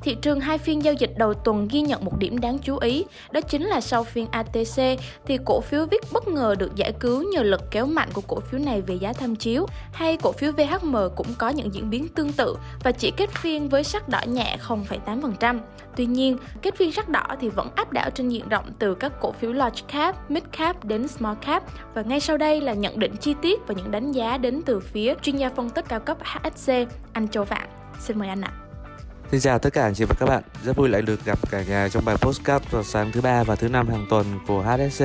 Thị trường hai phiên giao dịch đầu tuần ghi nhận một điểm đáng chú ý, đó chính là sau phiên ATC thì cổ phiếu VIX bất ngờ được giải cứu nhờ lực kéo mạnh của cổ phiếu này về giá tham chiếu, hay cổ phiếu VHM cũng có những diễn biến tương tự và chỉ kết phiên với sắc đỏ nhẹ 0,8%. Tuy nhiên, kết phiên sắc đỏ thì vẫn áp đảo trên diện rộng từ các cổ phiếu large cap, mid cap đến small cap và ngay sau đây là nhận định chi tiết và những đánh giá đến từ phía chuyên gia phân tích cao cấp HSC, anh Châu Phạm. Xin mời anh ạ. À. Xin chào tất cả anh chị và các bạn, rất vui lại được gặp cả nhà trong bài postcard vào sáng thứ ba và thứ năm hàng tuần của HSC.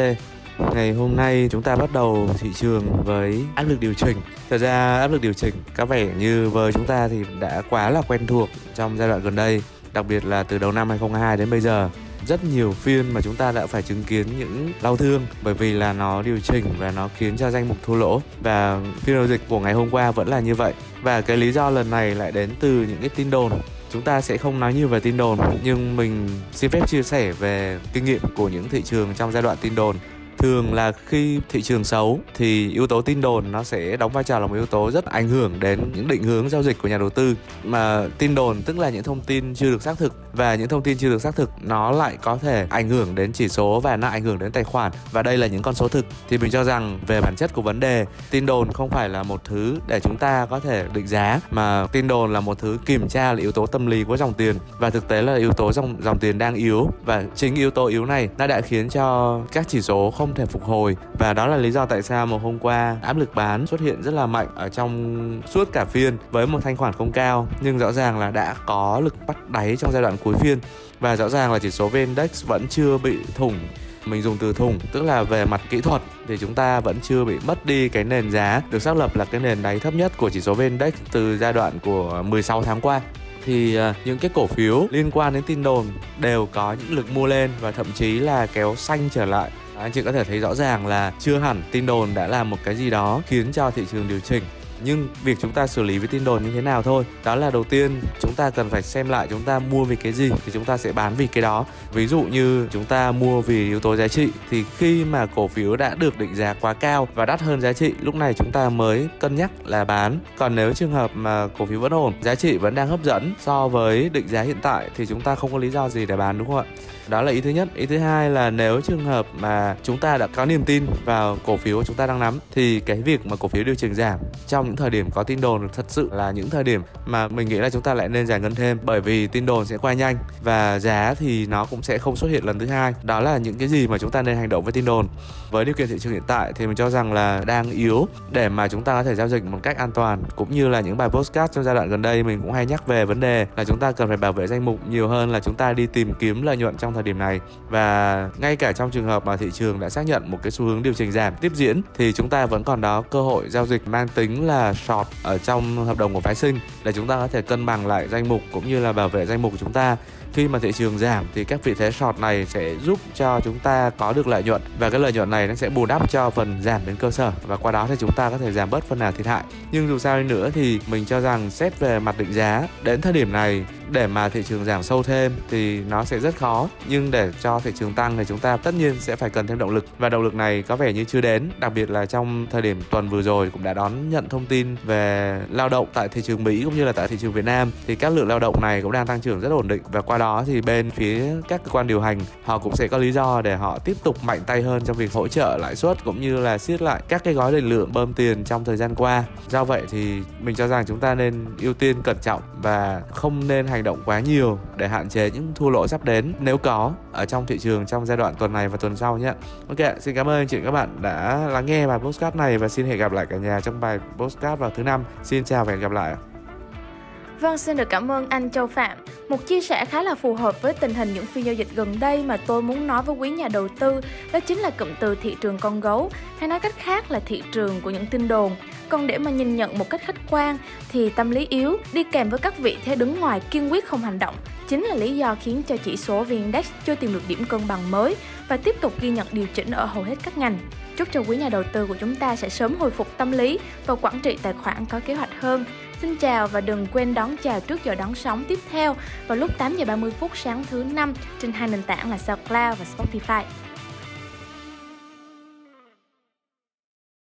Ngày hôm nay chúng ta bắt đầu thị trường với áp lực điều chỉnh. Thật ra áp lực điều chỉnh có vẻ như với chúng ta thì đã quá là quen thuộc trong giai đoạn gần đây, đặc biệt là từ đầu năm 2022 đến bây giờ. Rất nhiều phiên mà chúng ta đã phải chứng kiến những đau thương bởi vì là nó điều chỉnh và nó khiến cho danh mục thua lỗ. Và phiên giao dịch của ngày hôm qua vẫn là như vậy. Và cái lý do lần này lại đến từ những cái tin đồn chúng ta sẽ không nói nhiều về tin đồn, nhưng mình xin phép chia sẻ về kinh nghiệm của những thị trường trong giai đoạn tin đồn thường là khi thị trường xấu thì yếu tố tin đồn nó sẽ đóng vai trò là một yếu tố rất ảnh hưởng đến những định hướng giao dịch của nhà đầu tư. Mà tin đồn tức là những thông tin chưa được xác thực, và những thông tin chưa được xác thực nó lại có thể ảnh hưởng đến chỉ số và nó ảnh hưởng đến tài khoản. Và đây là những con số thực. Thì mình cho rằng về bản chất của vấn đề, tin đồn không phải là một thứ để chúng ta có thể định giá, mà tin đồn là một thứ kiểm tra là yếu tố tâm lý của dòng tiền. Và thực tế là yếu tố dòng dòng tiền đang yếu, và chính yếu tố yếu này nó đã khiến cho các chỉ số không không thể phục hồi. Và đó là lý do tại sao mà hôm qua áp lực bán xuất hiện rất là mạnh ở trong suốt cả phiên với một thanh khoản không cao. Nhưng rõ ràng là đã có lực bắt đáy trong giai đoạn cuối phiên. Và rõ ràng là chỉ số VN Index vẫn chưa bị thủng. Mình dùng từ thủng, tức là về mặt kỹ thuật, thì chúng ta vẫn chưa bị mất đi cái nền giá được xác lập là cái nền đáy thấp nhất của chỉ số VN Index từ giai đoạn của 16 tháng qua. Thì à, những cái cổ phiếu liên quan đến tin đồn đều có những lực mua lên và thậm chí là kéo xanh trở lại anh chị có thể thấy rõ ràng là chưa hẳn tin đồn đã làm một cái gì đó khiến cho thị trường điều chỉnh. Nhưng việc chúng ta xử lý với tin đồn như thế nào thôi, đó là đầu tiên chúng ta cần phải xem lại chúng ta mua vì cái gì thì chúng ta sẽ bán vì cái đó. Ví dụ như chúng ta mua vì yếu tố giá trị thì khi mà cổ phiếu đã được định giá quá cao và đắt hơn giá trị, lúc này chúng ta mới cân nhắc là bán. Còn nếu trường hợp mà cổ phiếu vẫn ổn, giá trị vẫn đang hấp dẫn so với định giá hiện tại thì chúng ta không có lý do gì để bán, đúng không ạ? Đó là ý thứ nhất. Ý thứ hai là nếu trường hợp mà chúng ta đã có niềm tin vào cổ phiếu chúng ta đang nắm, thì cái việc mà cổ phiếu điều chỉnh giảm trong những thời điểm có tin đồn thật sự là những thời điểm mà mình nghĩ là chúng ta lại nên giải ngân thêm, bởi vì tin đồn sẽ qua nhanh và giá thì nó cũng sẽ không xuất hiện lần thứ hai. Đó là những cái gì mà chúng ta nên hành động với tin đồn. Với điều kiện thị trường hiện tại thì mình cho rằng là đang yếu để mà chúng ta có thể giao dịch một cách an toàn, cũng như là những bài postcard trong giai đoạn gần đây mình cũng hay nhắc về vấn đề là chúng ta cần phải bảo vệ danh mục nhiều hơn là chúng ta đi tìm kiếm lợi nhuận trong thời điểm này. Và ngay cả trong trường hợp mà thị trường đã xác nhận một cái xu hướng điều chỉnh giảm tiếp diễn, thì chúng ta vẫn còn đó cơ hội giao dịch mang tính là short ở trong hợp đồng của phái sinh, để chúng ta có thể cân bằng lại danh mục cũng như là bảo vệ danh mục của chúng ta. Khi mà thị trường giảm thì các vị thế short này sẽ giúp cho chúng ta có được lợi nhuận, và cái lợi nhuận này nó sẽ bù đắp cho phần giảm đến cơ sở, và qua đó thì chúng ta có thể giảm bớt phần nào thiệt hại. Nhưng dù sao đi nữa thì mình cho rằng xét về mặt định giá, đến thời điểm này để mà thị trường giảm sâu thêm thì nó sẽ rất khó. Nhưng để cho thị trường tăng thì chúng ta tất nhiên sẽ phải cần thêm động lực. Và động lực này có vẻ như chưa đến, đặc biệt là trong thời điểm tuần vừa rồi cũng đã đón nhận thông tin về lao động tại thị trường Mỹ cũng như là tại thị trường Việt Nam. Thì các lượng lao động này cũng đang tăng trưởng rất ổn định. Và qua đó thì bên phía các cơ quan điều hành, họ cũng sẽ có lý do để họ tiếp tục mạnh tay hơn trong việc hỗ trợ lãi suất cũng như là siết lại các cái gói định lượng bơm tiền trong thời gian qua. Do vậy thì mình cho rằng chúng ta nên ưu tiên cẩn trọng và không nên hành động quá nhiều để hạn chế những thua lỗ sắp đến nếu có ở trong thị trường trong giai đoạn tuần này và tuần sau nhé. Ok, xin cảm ơn anh chị các bạn đã lắng nghe bài postcard này và xin hẹn gặp lại cả nhà trong bài postcard vào thứ năm. Xin chào và hẹn gặp lại. Vâng, xin được cảm ơn anh Châu Phạm. Một chia sẻ khá là phù hợp với tình hình những phiên giao dịch gần đây mà tôi muốn nói với quý nhà đầu tư đó chính là cụm từ thị trường con gấu hay nói cách khác là thị trường của những tin đồn. Còn để mà nhìn nhận một cách khách quan thì tâm lý yếu đi kèm với các vị thế đứng ngoài kiên quyết không hành động chính là lý do khiến cho chỉ số VN Index chưa tìm được điểm cân bằng mới và tiếp tục ghi nhận điều chỉnh ở hầu hết các ngành. Chúc cho quý nhà đầu tư của chúng ta sẽ sớm hồi phục tâm lý và quản trị tài khoản có kế hoạch hơn Xin chào và đừng quên đón chào trước giờ đón sóng tiếp theo vào lúc 8 giờ 30 phút sáng thứ năm trên hai nền tảng là SoundCloud và Spotify.